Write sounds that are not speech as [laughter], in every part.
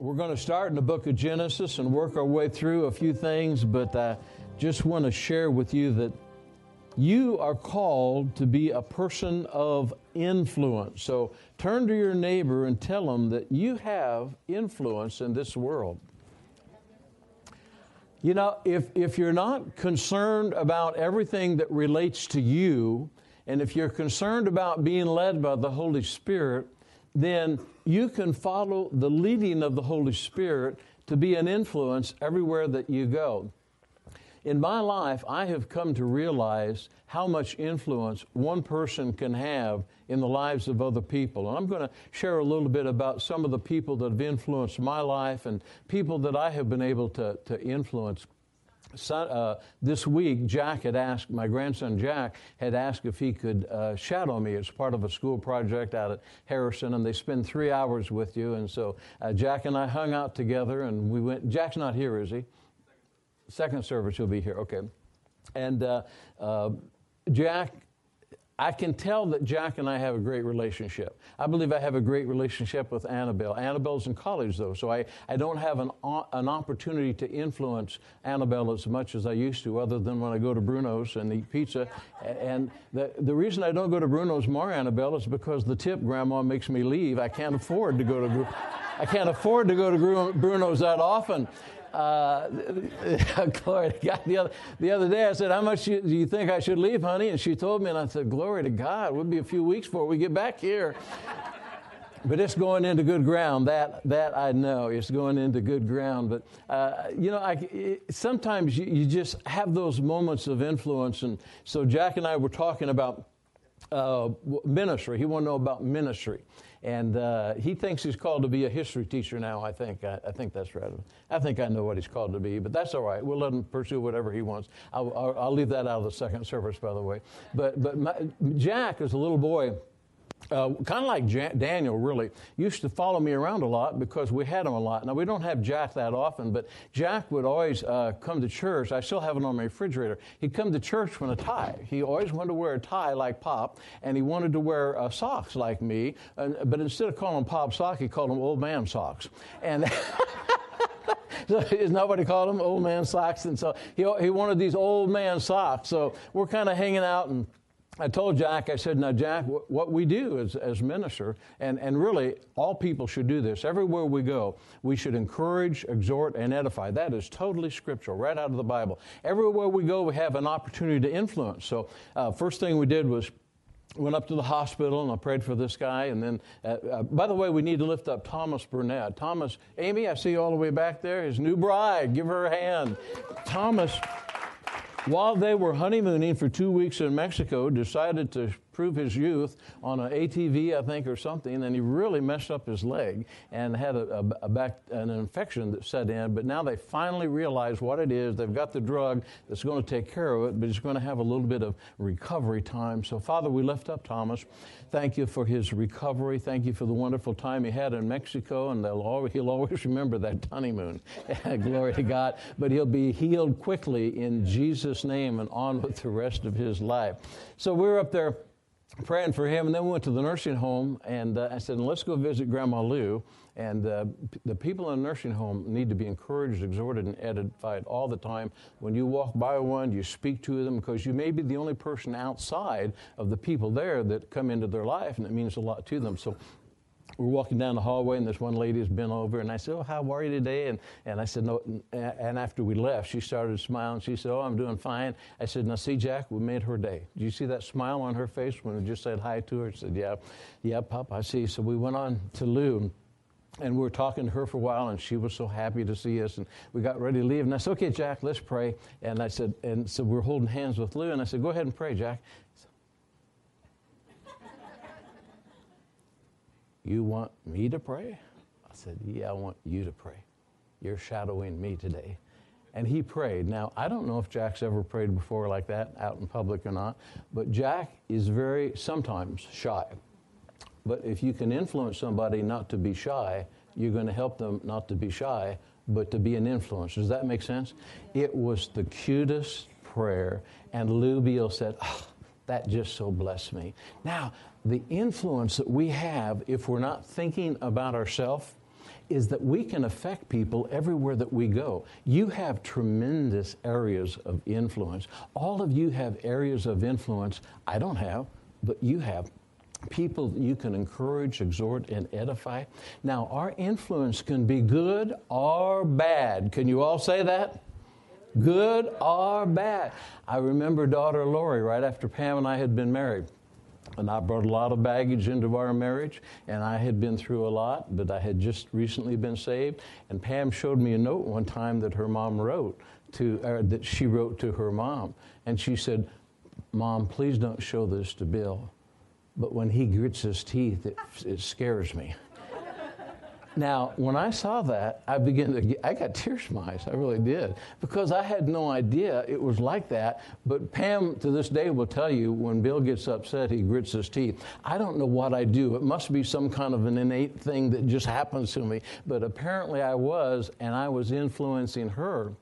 We're going to start in the book of Genesis and work our way through a few things, but I just want to share with you that you are called to be a person of influence. So turn to your neighbor and tell them that you have influence in this world. You know, if, if you're not concerned about everything that relates to you, and if you're concerned about being led by the Holy Spirit, then you can follow the leading of the Holy Spirit to be an influence everywhere that you go. In my life, I have come to realize how much influence one person can have in the lives of other people. And I'm going to share a little bit about some of the people that have influenced my life and people that I have been able to, to influence uh, this week, Jack had asked, my grandson Jack had asked if he could uh, shadow me as part of a school project out at Harrison, and they spend three hours with you. And so uh, Jack and I hung out together, and we went. Jack's not here, is he? Second service, he'll be here. Okay. And uh, uh, Jack I can tell that Jack and I have a great relationship. I believe I have a great relationship with Annabelle. Annabelle's in college, though, so I, I don't have an, an opportunity to influence Annabelle as much as I used to, other than when I go to Bruno's and eat pizza. And the, the reason I don't go to Bruno's more, Annabelle, is because the tip Grandma makes me leave. I can't afford to go to I can't afford to go to Bruno's that often uh, glory to God. The other, the other day I said, How much do you think I should leave, honey? And she told me, and I said, Glory to God. It'll be a few weeks before we get back here. [laughs] but it's going into good ground. That, that I know. It's going into good ground. But, uh, you know, I, it, sometimes you, you just have those moments of influence. And so Jack and I were talking about uh, ministry. He wanted to know about ministry. And uh, he thinks he's called to be a history teacher now, I think. I, I, think that's right. I think I know what he's called to be, but that's all right. We'll let him pursue whatever he wants. I'll, I'll, I'll leave that out of the second service, by the way. But, but my, Jack, is a little boy, uh, kind of like Daniel, really, used to follow me around a lot because we had him a lot. Now, we don't have Jack that often, but Jack would always uh, come to church. I still have it on my refrigerator. He'd come to church with a tie. He always wanted to wear a tie like Pop, and he wanted to wear uh, socks like me. but instead of calling him Pop sock, he called him old man socks. And. [laughs] so nobody called him old man socks, and so he, he wanted these old man socks. So we're kind of hanging out and I told Jack, I said, now, Jack, what we do as, as minister, and, and really all people should do this, everywhere we go, we should encourage, exhort, and edify. That is totally scriptural, right out of the Bible. Everywhere we go, we have an opportunity to influence. So, uh, first thing we did was went up to the hospital and I prayed for this guy. And then, uh, uh, by the way, we need to lift up Thomas Burnett. Thomas, Amy, I see you all the way back there. His new bride, give her a hand. Thomas while they were honeymooning for two weeks in Mexico, decided to prove his youth on an ATV, I think, or something, and he really messed up his leg and had a, a, a back, an infection that set in. But now they finally realize what it is. They've got the drug that's going to take care of it, but he's going to have a little bit of recovery time. So, Father, we lift up Thomas. Thank you for his recovery. Thank you for the wonderful time he had in Mexico, and always, he'll always [laughs] remember that honeymoon. [laughs] Glory to God. But he'll be healed quickly in Jesus' name and on with the rest of his life. So we're up there praying for him, and then we went to the nursing home, and uh, I said, let's go visit Grandma Lou. And uh, p- the people in the nursing home need to be encouraged, exhorted, and edified all the time. When you walk by one, you speak to them because you may be the only person outside of the people there that come into their life, and it means a lot to them. So we're walking down the hallway and this one lady has been over and I said, oh, how are you today? And, and I said, no. And after we left, she started smiling. She said, oh, I'm doing fine. I said, now see, Jack, we made her day. Do you see that smile on her face when we just said hi to her? She said, yeah, yeah, Pop, I see. So we went on to Lou and we were talking to her for a while, and she was so happy to see us. And we got ready to leave. And I said, "Okay, Jack, let's pray." And I said, and so we're holding hands with Lou. And I said, "Go ahead and pray, Jack." You want me to pray? I said, Yeah, I want you to pray. You're shadowing me today. And he prayed. Now, I don't know if Jack's ever prayed before like that out in public or not, but Jack is very, sometimes shy. But if you can influence somebody not to be shy, you're going to help them not to be shy, but to be an influence. Does that make sense? It was the cutest prayer. And Lou Beal said, oh, that just so blessed me. Now, the influence that we have if we're not thinking about ourselves is that we can affect people everywhere that we go. You have tremendous areas of influence. All of you have areas of influence I don't have, but you have people you can encourage, exhort, and edify. Now, our influence can be good or bad. Can you all say that? Good or bad. I remember daughter Lori right after Pam and I had been married. And I brought a lot of baggage into our marriage, and I had been through a lot, but I had just recently been saved. And Pam showed me a note one time that her mom wrote to, or that she wrote to her mom, and she said, "Mom, please don't show this to Bill, but when he grits his teeth, it, it scares me." Now, when I saw that, I began to, get, I got tears in my eyes. I really did. Because I had no idea it was like that. But Pam, to this day, will tell you when Bill gets upset, he grits his teeth. I don't know what I do. It must be some kind of an innate thing that just happens to me. But apparently I was, and I was influencing her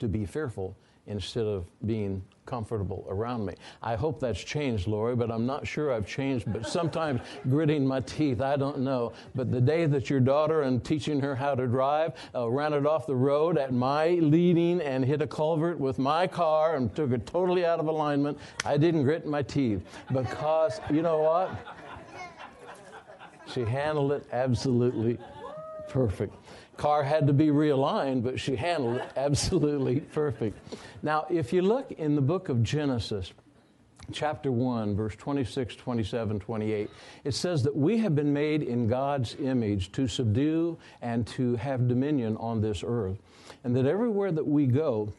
to be fearful instead of being comfortable around me. I hope that's changed, Lori, but I'm not sure I've changed. But sometimes [laughs] gritting my teeth, I don't know. But the day that your daughter and teaching her how to drive uh, ran it off the road at my leading and hit a culvert with my car and took it totally out of alignment, I didn't grit my teeth because you know what? She handled it absolutely perfect. Car had to be realigned, but she handled it absolutely perfect. Now, if you look in the book of Genesis, chapter 1, verse 26, 27, 28, it says that we have been made in God's image to subdue and to have dominion on this earth. And that everywhere that we go,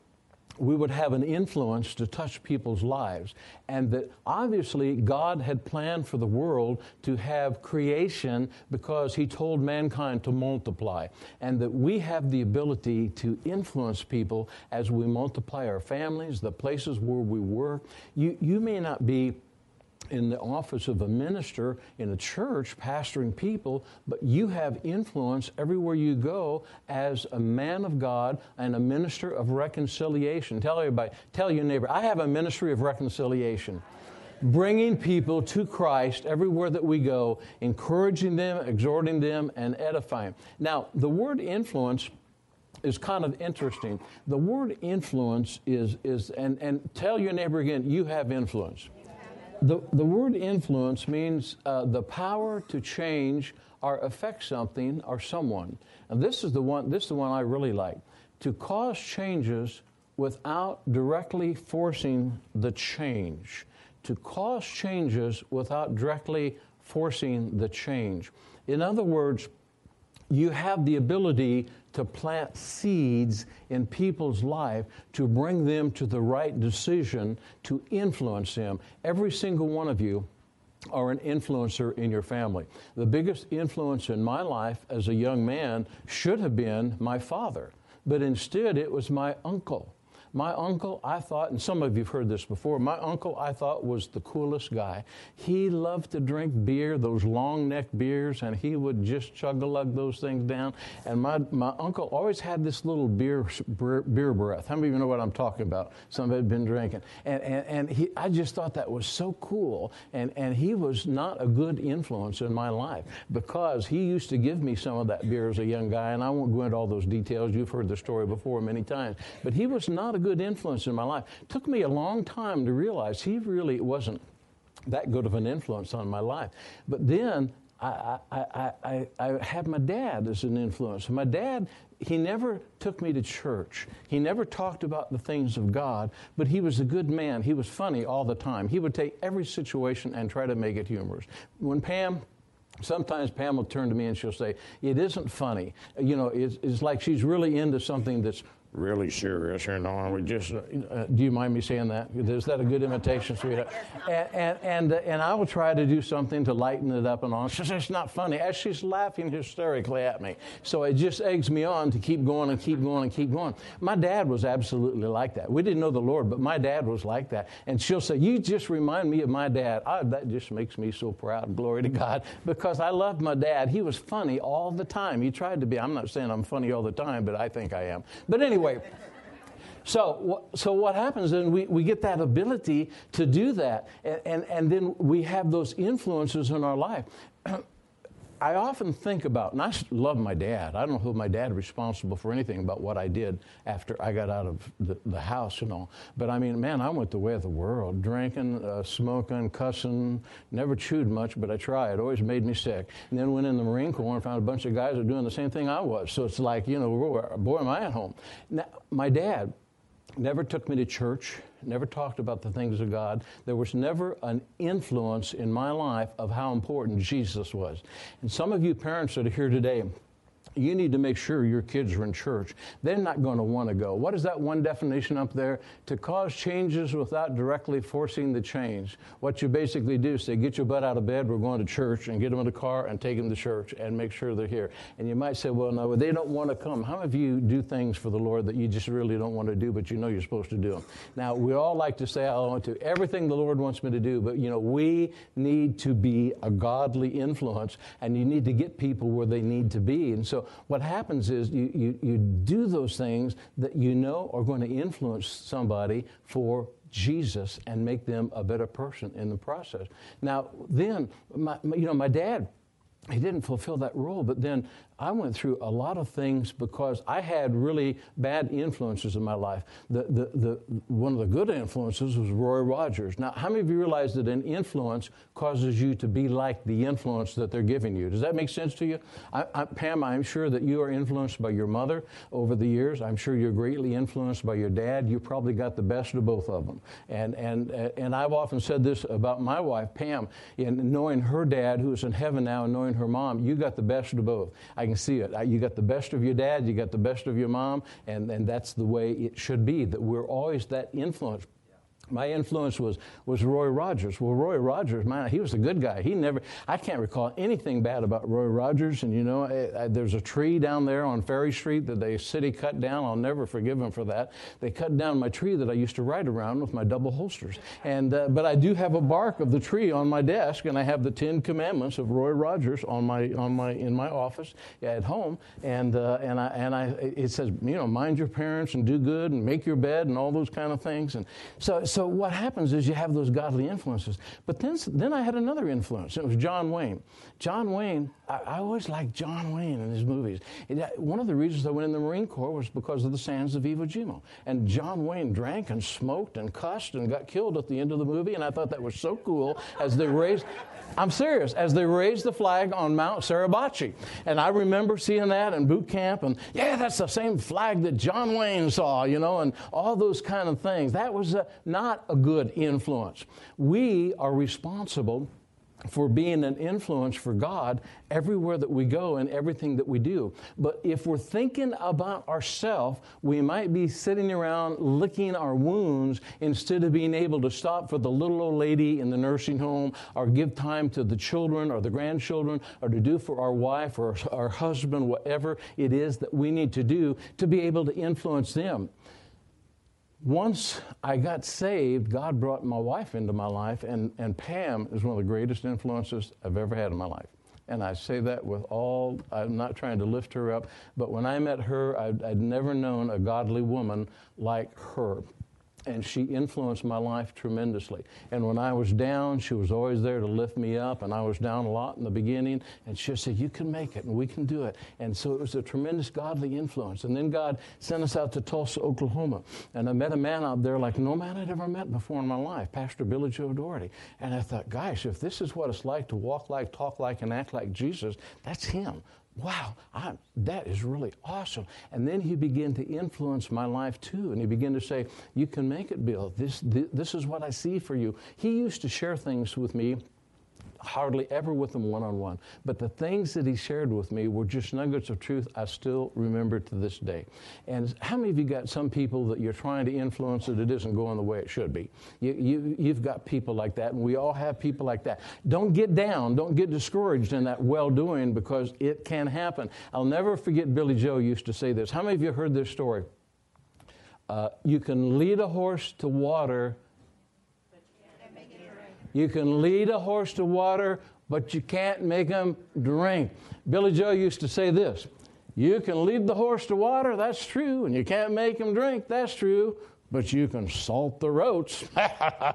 we would have an influence to touch people's lives. And that obviously God had planned for the world to have creation because He told mankind to multiply. And that we have the ability to influence people as we multiply our families, the places where we work. You, you may not be in the office of a minister in a church pastoring people, but you have influence everywhere you go as a man of God and a minister of reconciliation. Tell everybody, tell your neighbor, I have a ministry of reconciliation. Bringing people to Christ everywhere that we go, encouraging them, exhorting them, and edifying. Now, the word influence is kind of interesting. The word influence is, is and, and tell your neighbor again, you have influence. The, the word influence means uh, the power to change or affect something or someone. And this is the one, this is the one I really like. To cause changes without directly forcing the change. To cause changes without directly forcing the change. In other words, you have the ability to plant seeds in people's life to bring them to the right decision to influence them. Every single one of you are an influencer in your family. The biggest influence in my life as a young man should have been my father, but instead it was my uncle. My uncle, I thought, and some of you have heard this before, my uncle, I thought, was the coolest guy. He loved to drink beer, those long neck beers, and he would just chug a lug those things down. And my, my uncle always had this little beer, beer breath. How many of you know what I'm talking about? Somebody had been drinking. And, and, and he, I just thought that was so cool. And, and he was not a good influence in my life because he used to give me some of that beer as a young guy. And I won't go into all those details. You've heard the story before many times. But he was not a good influence in my life. It took me a long time to realize he really wasn't that good of an influence on my life. But then I, I, I, I, had my dad as an influence. My dad, he never took me to church. He never talked about the things of God, but he was a good man. He was funny all the time. He would take every situation and try to make it humorous. When Pam, sometimes Pam will turn to me and she'll say, It isn't funny. You know, it's, it's like she's really into something that's really serious here now. We just, uh, do you mind me saying that? Is that a good imitation, sweetheart? And, and, and, uh, and, I will try to do something to lighten it up and on. She says, it's not funny. As she's laughing hysterically at me. So it just eggs me on to keep going and keep going and keep going. My dad was absolutely like that. We didn't know the Lord, but my dad was like that. And she'll say, you just remind me of my dad. I, that just makes me so proud. Glory to God. Because I loved my dad. He was funny all the time. He tried to be. I'm not saying I'm funny all the time, but I think I am. But anyway, anyway, so, so what happens then, we, we get that ability to do that, and, and, and then we have those influences in our life. [clears throat] I often think about, and I love my dad. I don't hold my dad responsible for anything about what I did after I got out of the, the house and all. But I mean, man, I went the way of the world drinking, uh, smoking, cussing, never chewed much, but I tried. It always made me sick. And then went in the Marine Corps and found a bunch of guys that were doing the same thing I was. So it's like, you know, boy, am I at home. Now, my dad, never took me to church, never talked about the things of God. There was never an influence in my life of how important Jesus was. And some of you parents that are here today, you need to make sure your kids are in church. They're not going to want to go. What is that one definition up there? To cause changes without directly forcing the change. What you basically do is say, get your butt out of bed, we're going to church, and get them in the car and take them to church and make sure they're here. And you might say, well, no, they don't want to come. How many of you do things for the Lord that you just really don't want to do, but you know you're supposed to do them? Now, we all like to say, oh, I want to everything the Lord wants me to do, but you know, we need to be a godly influence, and you need to get people where they need to be. And so what happens is you, you, you do those things that you know are going to influence somebody for Jesus and make them a better person in the process. Now, then, my, you know, my dad, he didn't fulfill that role, but then I went through a lot of things because I had really bad influences in my life. The, the, the, one of the good influences was Roy Rogers. Now, how many of you realize that an influence causes you to be like the influence that they're giving you? Does that make sense to you? I, I, Pam, I'm sure that you are influenced by your mother over the years. I'm sure you're greatly influenced by your dad. You probably got the best of both of them. And, and, and I've often said this about my wife, Pam, in knowing her dad, who's in heaven now, and knowing her mom, you got the best of both. I can see it. You got the best of your dad, you got the best of your mom, and, and that's the way it should be, that we're always that influence my influence was, was Roy Rogers. Well, Roy Rogers, man, he was a good guy. He never, I can't recall anything bad about Roy Rogers. And you know, I, I, there's a tree down there on Ferry Street that the city cut down. I'll never forgive him for that. They cut down my tree that I used to ride around with my double holsters. And, uh, but I do have a bark of the tree on my desk, and I have the Ten Commandments of Roy Rogers on my, on my, in my office at home. And, uh, and, I, and I, it says, you know, mind your parents and do good and make your bed and all those kind of things. And so, so so what happens is you have those godly influences. But then, then I had another influence. It was John Wayne. John Wayne, I, I always liked John Wayne in his movies. It, uh, one of the reasons I went in the Marine Corps was because of the sands of Iwo Jima. And John Wayne drank and smoked and cussed and got killed at the end of the movie. And I thought that was so cool as they raised. I'm serious, as they raised the flag on Mount Suribachi, And I remember seeing that in boot camp, and yeah, that's the same flag that John Wayne saw, you know, and all those kind of things. That was a, not a good influence. We are responsible for being an influence for God everywhere that we go and everything that we do. But if we're thinking about ourselves, we might be sitting around licking our wounds instead of being able to stop for the little old lady in the nursing home or give time to the children or the grandchildren or to do for our wife or our husband, whatever it is that we need to do to be able to influence them once I got saved, God brought my wife into my life, and, and Pam is one of the greatest influences I've ever had in my life. And I say that with all, I'm not trying to lift her up, but when I met her, I'd, I'd never known a godly woman like her and she influenced my life tremendously. And when I was down, she was always there to lift me up, and I was down a lot in the beginning, and she said, You can make it, and we can do it. And so it was a tremendous godly influence. And then God sent us out to Tulsa, Oklahoma, and I met a man out there like no man I'd ever met before in my life, Pastor Billy Joe Daugherty. And I thought, Gosh, if this is what it's like to walk like, talk like, and act like Jesus, that's him wow, I, that is really awesome. And then he began to influence my life too. And he began to say, You can make it, Bill. This, this, this is what I see for you. He used to share things with me hardly ever with him one on one. But the things that he shared with me were just nuggets of truth I still remember to this day. And how many of you got some people that you're trying to influence that it isn't going the way it should be? You, you, you've got people like that, and we all have people like that. Don't get down, don't get discouraged in that well doing because it can happen. I'll never forget Billy Joe used to say this. How many of you heard this story? Uh, you can lead a horse to water you can lead a horse to water, but you can't make him drink. Billy Joe used to say this You can lead the horse to water, that's true, and you can't make him drink, that's true, but you can salt their oats. [laughs]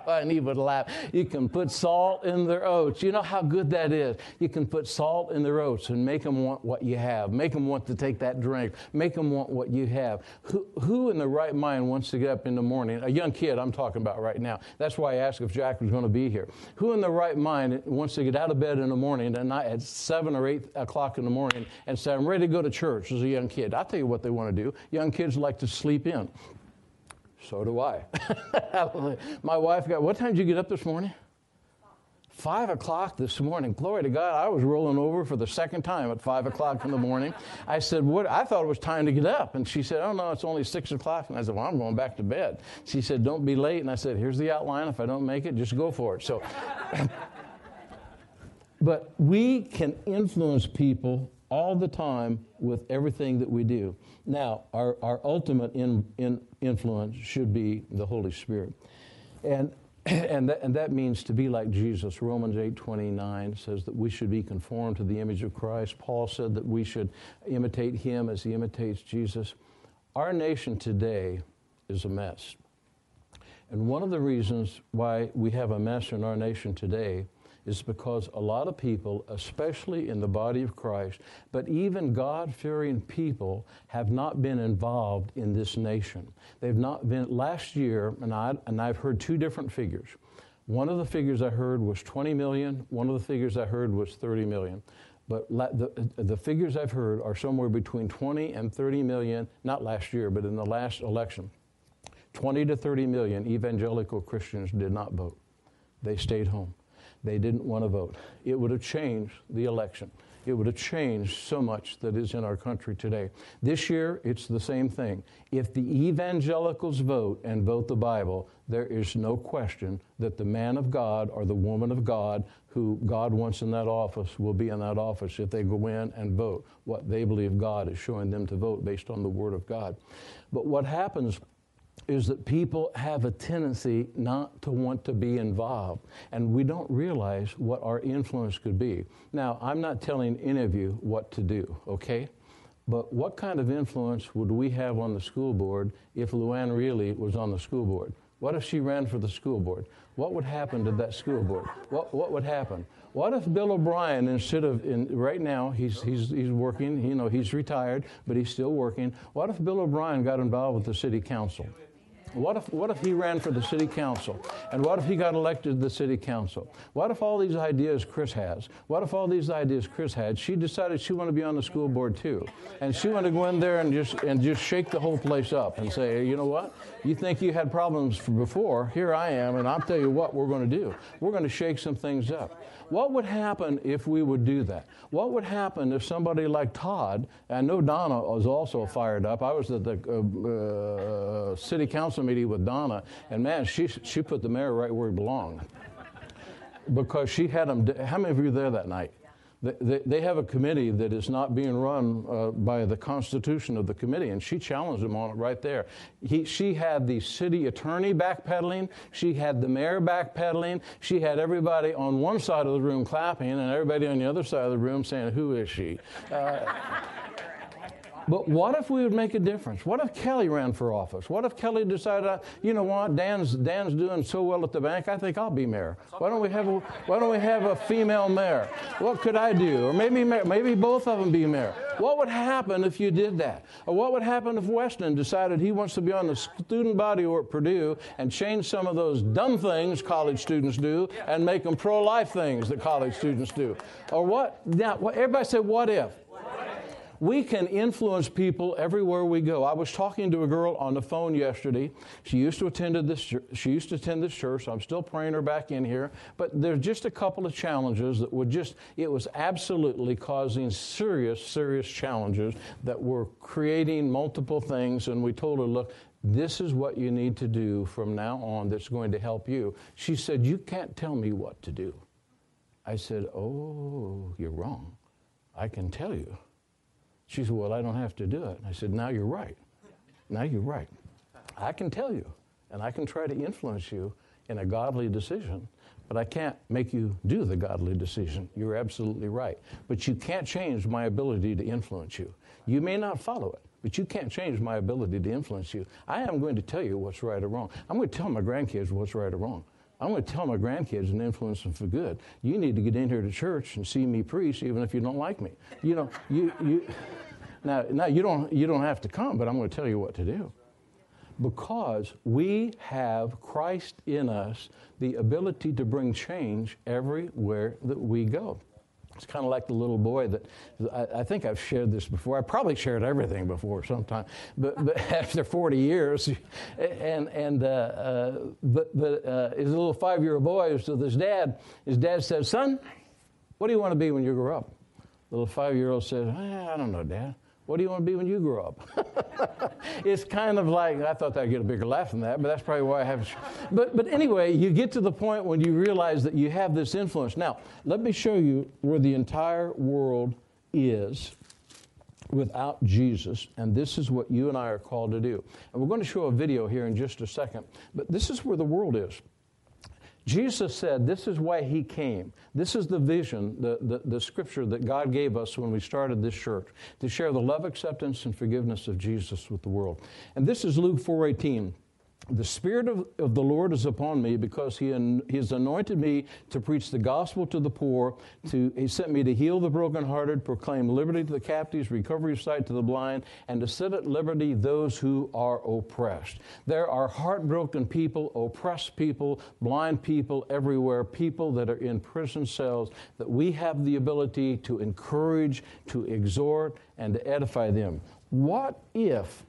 and he would laugh. You can put salt in their oats. You know how good that is. You can put salt in their oats and make them want what you have. Make them want to take that drink. Make them want what you have. Who, who in the right mind wants to get up in the morning? A young kid I'm talking about right now. That's why I asked if Jack was going to be here. Who in the right mind wants to get out of bed in the morning at 7 or 8 o'clock in the morning and say, I'm ready to go to church as a young kid? I'll tell you what they want to do. Young kids like to sleep in. So do I. [laughs] My wife got, what time did you get up this morning? Five o'clock this morning. Glory to God. I was rolling over for the second time at five o'clock in the morning. [laughs] I said, What? I thought it was time to get up. And she said, Oh, no, it's only six o'clock. And I said, Well, I'm going back to bed. She said, Don't be late. And I said, Here's the outline. If I don't make it, just go for it. So, [laughs] but we can influence people all the time with everything that we do. Now, our, our ultimate in, in influence should be the Holy Spirit. And [clears throat] and that, and that means to be like Jesus. Romans 8 29 says that we should be conformed to the image of Christ. Paul said that we should imitate him as he imitates Jesus. Our nation today is a mess. And one of the reasons why we have a mess in our nation today is because a lot of people, especially in the body of Christ, but even God fearing people, have not been involved in this nation. They've not been, last year, and, I, and I've heard two different figures. One of the figures I heard was 20 million, one of the figures I heard was 30 million. But la- the, the figures I've heard are somewhere between 20 and 30 million, not last year, but in the last election. 20 to 30 million evangelical Christians did not vote. They stayed home. They didn't want to vote. It would have changed the election. It would have changed so much that is in our country today. This year, it's the same thing. If the evangelicals vote and vote the Bible, there is no question that the man of God or the woman of God who God wants in that office will be in that office if they go in and vote what they believe God is showing them to vote based on the Word of God. But what happens is that people have a tendency not to want to be involved, and we don't realize what our influence could be. Now, I'm not telling any of you what to do, okay? But what kind of influence would we have on the school board if Luann Reilly was on the school board? What if she ran for the school board? What would happen to that school board? What, what would happen? What if Bill O'Brien, instead of in, right now, he's, he's, he's working, you know, he's retired, but he's still working. What if Bill O'Brien got involved with the city council? What if, what if he ran for the city council? And what if he got elected to the city council? What if all these ideas Chris has? What if all these ideas Chris had, she decided she wanted to be on the school board too? And she wanted to go in there and just, and just shake the whole place up and say, you know what? You think you had problems before, here I am, and I'll tell you what we're going to do. We're going to shake some things up. What would happen if we would do that? What would happen if somebody like Todd, I know Donna was also fired up. I was at the uh, uh, city council meeting with Donna, and man, she, she put the mayor right where he belonged. Because she had him, how many of you were there that night? They, they have a committee that is not being run uh, by the constitution of the committee, and she challenged him on it right there. He, she had the city attorney backpedaling, she had the mayor backpedaling, she had everybody on one side of the room clapping, and everybody on the other side of the room saying, Who is she? Uh, but what if we would make a difference? What if Kelly ran for office? What if Kelly decided, you know what, Dan's, Dan's doing so well at the bank, I think I'll be mayor. Why don't we have a, why don't we have a female mayor? What could I do? Or maybe, maybe both of them be mayor. What would happen if you did that? Or what would happen if Weston decided he wants to be on the student body or at Purdue and change some of those dumb things college students do and make them pro-life things that college students do? Or what? Now, everybody said, what if? We can influence people everywhere we go. I was talking to a girl on the phone yesterday. She used to attend this. She used to attend this church. I'm still praying her back in here. But there's just a couple of challenges that would just. It was absolutely causing serious, serious challenges that were creating multiple things. And we told her, look, this is what you need to do from now on that's going to help you. She said, You can't tell me what to do. I said, Oh, you're wrong. I can tell you. She said, Well, I don't have to do it. I said, Now you're right. Now you're right. I can tell you, and I can try to influence you in a godly decision, but I can't make you do the godly decision. You're absolutely right. But you can't change my ability to influence you. You may not follow it, but you can't change my ability to influence you. I am going to tell you what's right or wrong. I'm going to tell my grandkids what's right or wrong. I'm going to tell my grandkids and influence them for good. You need to get in here to church and see me preach, even if you don't like me. You know, you, you now, now you don't you don't have to come, but I'm going to tell you what to do. Because we have Christ in us, the ability to bring change everywhere that we go. It's kind of like the little boy that I, I, think I've shared this before. I probably shared everything before sometime, but, but [laughs] after 40 years, and and uh, uh, but but uh, his little five-year-old boy with his dad. His dad said, "Son, what do you want to be when you grow up?" The little five-year-old said, eh, "I don't know, Dad." What do you want to be when you grow up? [laughs] it's kind of like, I thought I'd get a bigger laugh than that, but that's probably why I have. But, but anyway, you get to the point when you realize that you have this influence. Now, let me show you where the entire world is without Jesus, and this is what you and I are called to do. And we're going to show a video here in just a second, but this is where the world is. Jesus said this is why he came. This is the vision, the, the, the, scripture that God gave us when we started this church, to share the love, acceptance, and forgiveness of Jesus with the world. And this is Luke 4.18 the Spirit of, of, the Lord is upon me because he, he has anointed me to preach the gospel to the poor. To, he sent me to heal the brokenhearted, proclaim liberty to the captives, recovery of sight to the blind, and to set at liberty those who are oppressed. There are heartbroken people, oppressed people, blind people everywhere, people that are in prison cells that we have the ability to encourage, to exhort, and to edify them. What if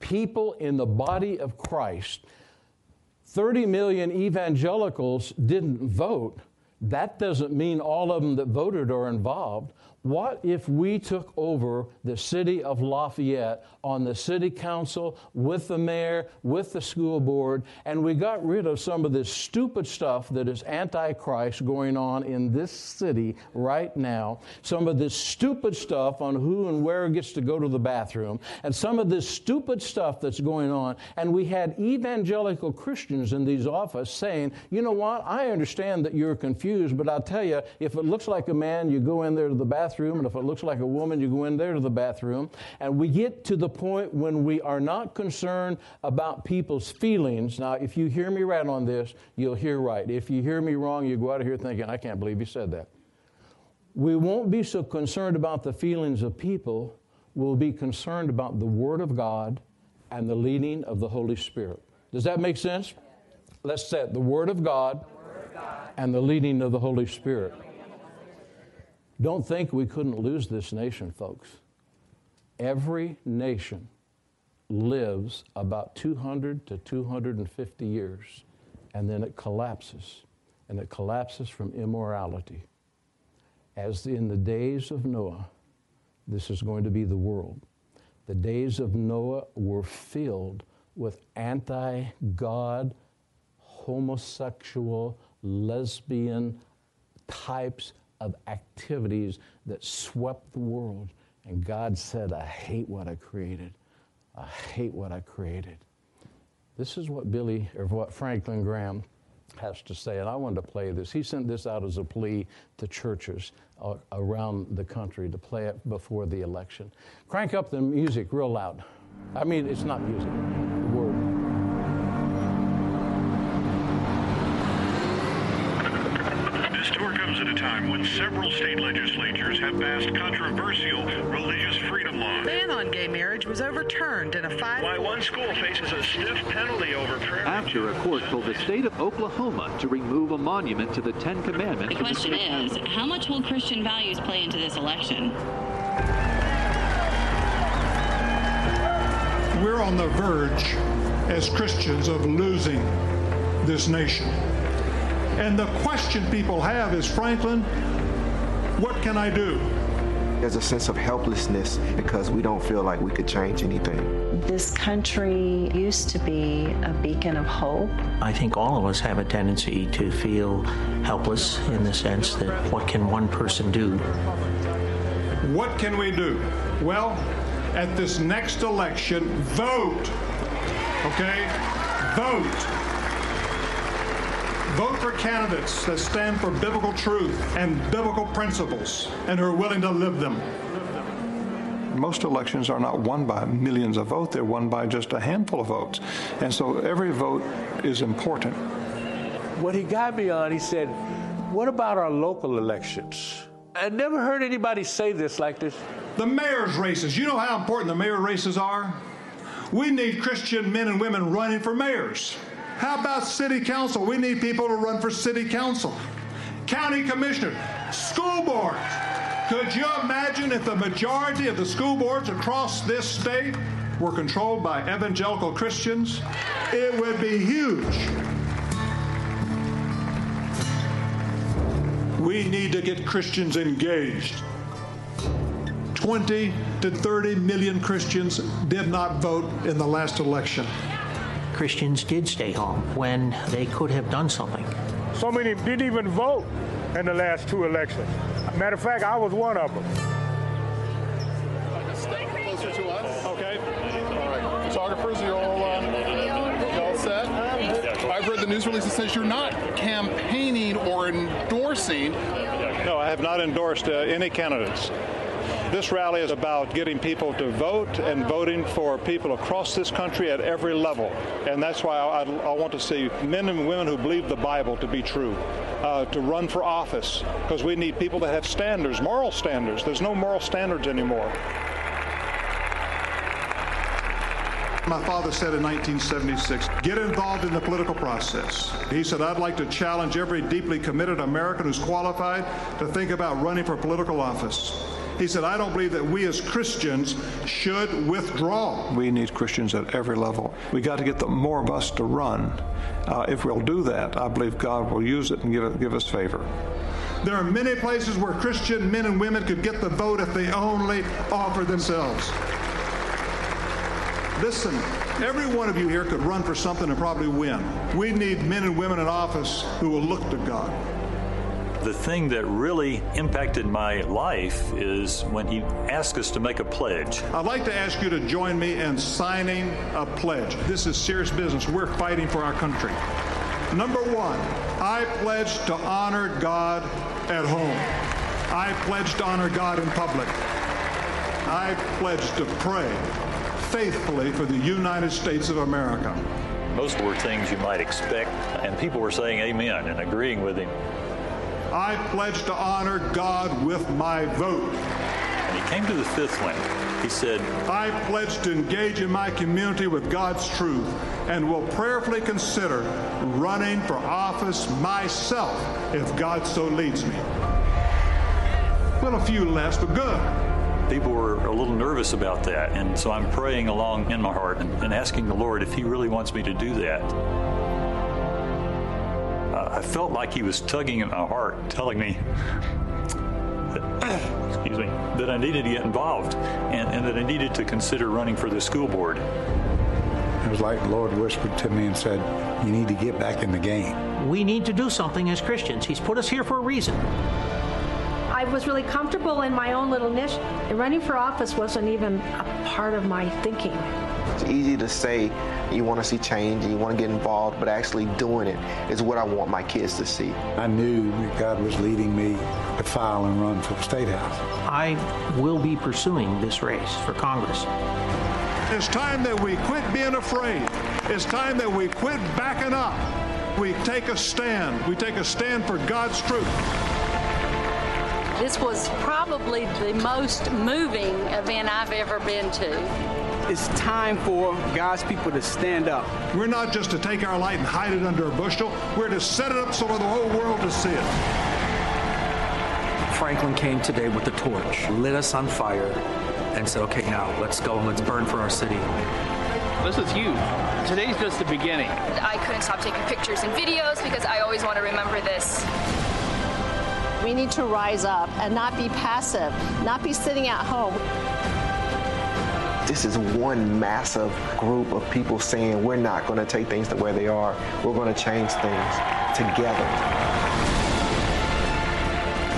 people in the body of Christ, 30 million evangelicals didn't vote. That doesn't mean all of them that voted are involved. What if we took over the city of Lafayette on the city council with the mayor, with the school board, and we got rid of some of this stupid stuff that is antichrist going on in this city right now? Some of this stupid stuff on who and where gets to go to the bathroom, and some of this stupid stuff that's going on. And we had evangelical Christians in these offices saying, you know what, I understand that you're confused, but I'll tell you, if it looks like a man, you go in there to the bathroom bathroom, and if it looks like a woman, you go in there to the bathroom. And we get to the point when we are not concerned about people's feelings. Now, if you hear me right on this, you'll hear right. If you hear me wrong, you go out of here thinking, I can't believe you said that. We won't be so concerned about the feelings of people, we'll be concerned about the Word of God and the leading of the Holy Spirit. Does that make sense? Let's say the Word of God, the Word of God. and the leading of the Holy Spirit. Don't think we couldn't lose this nation, folks. Every nation lives about 200 to 250 years, and then it collapses. And it collapses from immorality. As in the days of Noah, this is going to be the world. The days of Noah were filled with anti God, homosexual, lesbian types of activities that swept the world. And God said, I hate what I created. I hate what I created. This is what Billy, or what Franklin Graham has to say, and I wanted to play this. He sent this out as a plea to churches uh, around the country to play it before the election. Crank up the music real loud. I mean, it's not music, comes at a time when several state legislatures have passed controversial religious freedom laws. Ban on gay marriage was overturned in a five. Why one school faces a stiff penalty over prayer. After a court told the state of Oklahoma to remove a monument to the Ten Commandments. The question the is, how much will Christian values play into this election? We're on the verge as Christians of losing this nation. And the question people have is, Franklin, what can I do? There's a sense of helplessness because we don't feel like we could change anything. This country used to be a beacon of hope. I think all of us have a tendency to feel helpless in the sense that what can one person do? What can we do? Well, at this next election, vote. Okay? Vote. Vote for candidates that stand for biblical truth and biblical principles and who are willing to live them. Most elections are not won by millions of votes, they're won by just a handful of votes. And so every vote is important. What he got me on, he said, What about our local elections? I never heard anybody say this like this. The mayor's races. You know how important the mayor races are? We need Christian men and women running for mayors. How about city council? We need people to run for city council. County commissioner, school boards. Could you imagine if the majority of the school boards across this state were controlled by evangelical Christians? It would be huge. We need to get Christians engaged. 20 to 30 million Christians did not vote in the last election. Christians did stay home when they could have done something. So many didn't even vote in the last two elections. Matter of fact, I was one of them. Closer to us. Okay. All right. Photographers, you all, uh, you all set? I've read the news release that says you're not campaigning or endorsing. No, I have not endorsed uh, any candidates. This rally is about getting people to vote and voting for people across this country at every level. And that's why I, I want to see men and women who believe the Bible to be true, uh, to run for office, because we need people that have standards, moral standards. There's no moral standards anymore. My father said in 1976, get involved in the political process. He said, I'd like to challenge every deeply committed American who's qualified to think about running for political office. He said, I don't believe that we as Christians should withdraw. We need Christians at every level. We got to get the, more of us to run. Uh, if we'll do that, I believe God will use it and give, it, give us favor. There are many places where Christian men and women could get the vote if they only offer themselves. Listen, every one of you here could run for something and probably win. We need men and women in office who will look to God. The thing that really impacted my life is when he asked us to make a pledge. I'd like to ask you to join me in signing a pledge. This is serious business. We're fighting for our country. Number one, I pledge to honor God at home. I pledge to honor God in public. I pledge to pray faithfully for the United States of America. Most were things you might expect, and people were saying amen and agreeing with him. I pledge to honor God with my vote. And he came to the fifth one. He said, I pledge to engage in my community with God's truth and will prayerfully consider running for office myself if God so leads me. Well, a few less, but good. People were a little nervous about that, and so I'm praying along in my heart and, and asking the Lord if He really wants me to do that. I felt like he was tugging at my heart, telling me that, [clears throat] excuse me, that I needed to get involved and, and that I needed to consider running for the school board. It was like the Lord whispered to me and said, You need to get back in the game. We need to do something as Christians. He's put us here for a reason. I was really comfortable in my own little niche. And running for office wasn't even a part of my thinking. It's easy to say you want to see change and you want to get involved, but actually doing it is what I want my kids to see. I knew that God was leading me to file and run for the State House. I will be pursuing this race for Congress. It's time that we quit being afraid. It's time that we quit backing up. We take a stand. We take a stand for God's truth. This was probably the most moving event I've ever been to. It's time for God's people to stand up. We're not just to take our light and hide it under a bushel. We're to set it up so for the whole world to see it. Franklin came today with the torch, lit us on fire, and said, okay, now let's go and let's burn for our city. This is huge. Today's just the beginning. I couldn't stop taking pictures and videos because I always want to remember this. We need to rise up and not be passive, not be sitting at home. This is one massive group of people saying we're not going to take things the way they are. We're going to change things together.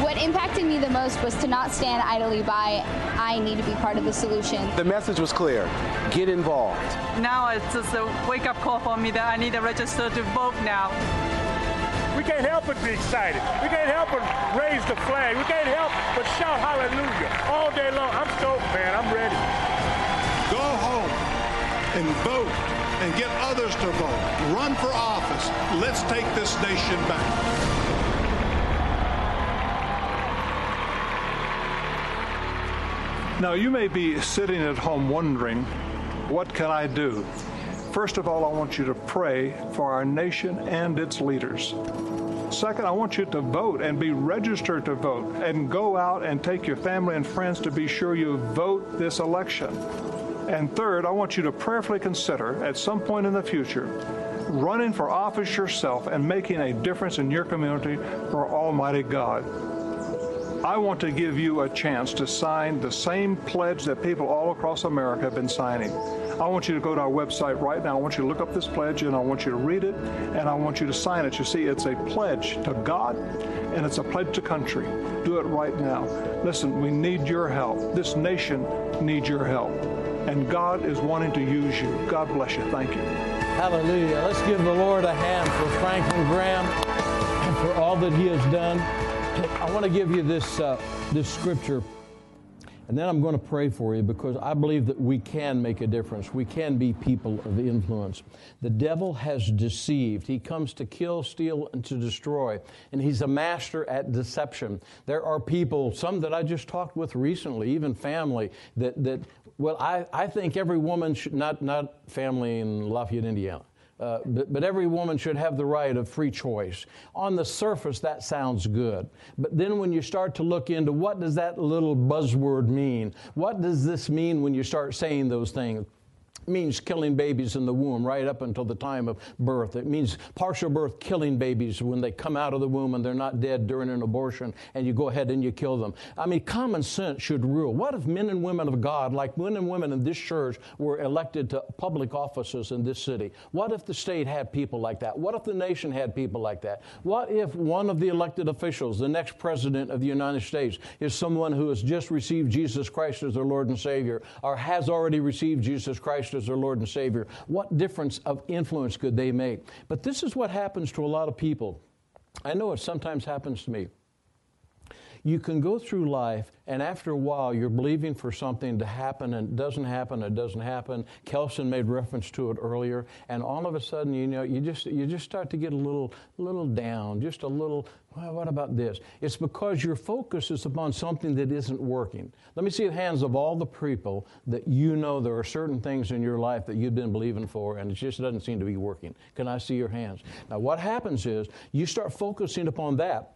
What impacted me the most was to not stand idly by. I need to be part of the solution. The message was clear. Get involved. Now it's just a wake-up call for me that I need to register to vote now. We can't help but be excited. We can't help but raise the flag. We can't help but shout hallelujah all day long. I'm stoked, man. I'm ready. And vote and get others to vote. Run for office. Let's take this nation back. Now, you may be sitting at home wondering, what can I do? First of all, I want you to pray for our nation and its leaders. Second, I want you to vote and be registered to vote and go out and take your family and friends to be sure you vote this election. And third, I want you to prayerfully consider at some point in the future running for office yourself and making a difference in your community for Almighty God. I want to give you a chance to sign the same pledge that people all across America have been signing. I want you to go to our website right now. I want you to look up this pledge and I want you to read it and I want you to sign it. You see, it's a pledge to God and it's a pledge to country. Do it right now. Listen, we need your help. This nation needs your help. And God is wanting to use you. God bless you. Thank you. Hallelujah. Let's give the Lord a hand for Franklin Graham and for all that he has done. I want to give you this, uh, this scripture, and then I'm going to pray for you because I believe that we can make a difference. We can be people of influence. The devil has deceived. He comes to kill, steal, and to destroy, and he's a master at deception. There are people, some that I just talked with recently, even family, that, that well, I, I think every woman should, not, not family in Lafayette, Indiana. Uh, but, but, every woman should have the right of free choice. On the surface, that sounds good. But then when you start to look into what does that little buzzword mean? What does this mean when you start saying those things? Means killing babies in the womb right up until the time of birth. It means partial birth killing babies when they come out of the womb and they're not dead during an abortion and you go ahead and you kill them. I mean, common sense should rule. What if men and women of God, like men and women in this church, were elected to public offices in this city? What if the state had people like that? What if the nation had people like that? What if one of the elected officials, the next president of the United States, is someone who has just received Jesus Christ as their Lord and Savior or has already received Jesus Christ as their Lord and Savior, what difference of influence could they make? But this is what happens to a lot of people. I know it sometimes happens to me. You can go through life, and after a while, you're believing for something to happen, and it doesn't happen. It doesn't happen. Kelson made reference to it earlier, and all of a sudden, you know, you just you just start to get a little little down, just a little. Well, what about this? It's because your focus is upon something that isn't working. Let me see the hands of all the people that you know there are certain things in your life that you've been believing for, and it just doesn't seem to be working. Can I see your hands? Now, what happens is you start focusing upon that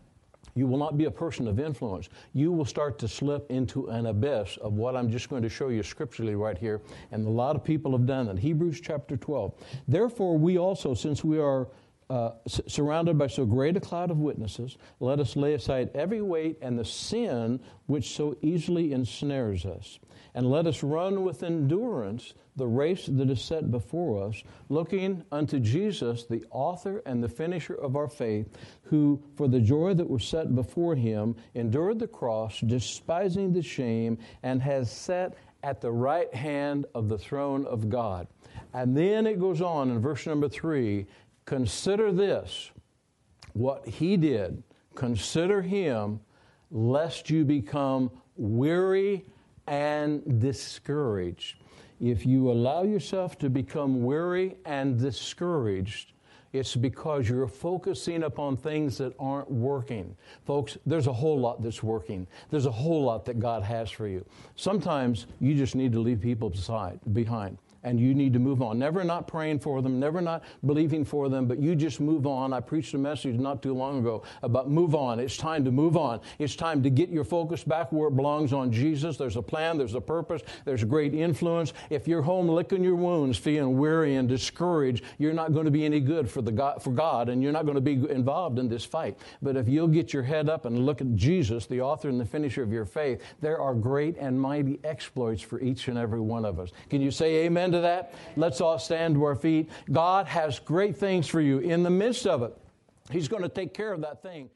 you will not be a person of influence. You will start to slip into an abyss of what I'm just going to show you scripturally right here. And a lot of people have done that. Hebrews chapter 12. Therefore, we also, since we are uh, s- surrounded by so great a cloud of witnesses, let us lay aside every weight and the sin which so easily ensnares us. And let us run with endurance the race that is set before us, looking unto Jesus, the author and the finisher of our faith, who, for the joy that was set before him, endured the cross, despising the shame, and has sat at the right hand of the throne of God. And then it goes on in verse number three consider this, what he did, consider him, lest you become weary and discouraged. If you allow yourself to become weary and discouraged, it's because you're focusing upon things that aren't working. Folks, there's a whole lot that's working. There's a whole lot that God has for you. Sometimes you just need to leave people beside, behind and you need to move on. Never not praying for them, never not believing for them, but you just move on. I preached a message not too long ago about move on. It's time to move on. It's time to get your focus back where it belongs on Jesus. There's a plan, there's a purpose, there's great influence. If you're home licking your wounds, feeling weary and discouraged, you're not going to be any good for, the God, for God, and you're not going to be involved in this fight. But if you'll get your head up and look at Jesus, the author and the finisher of your faith, there are great and mighty exploits for each and every one of us. Can you say amen that? Let's all stand to our feet. God has great things for you in the midst of it. He's going to take care of that thing.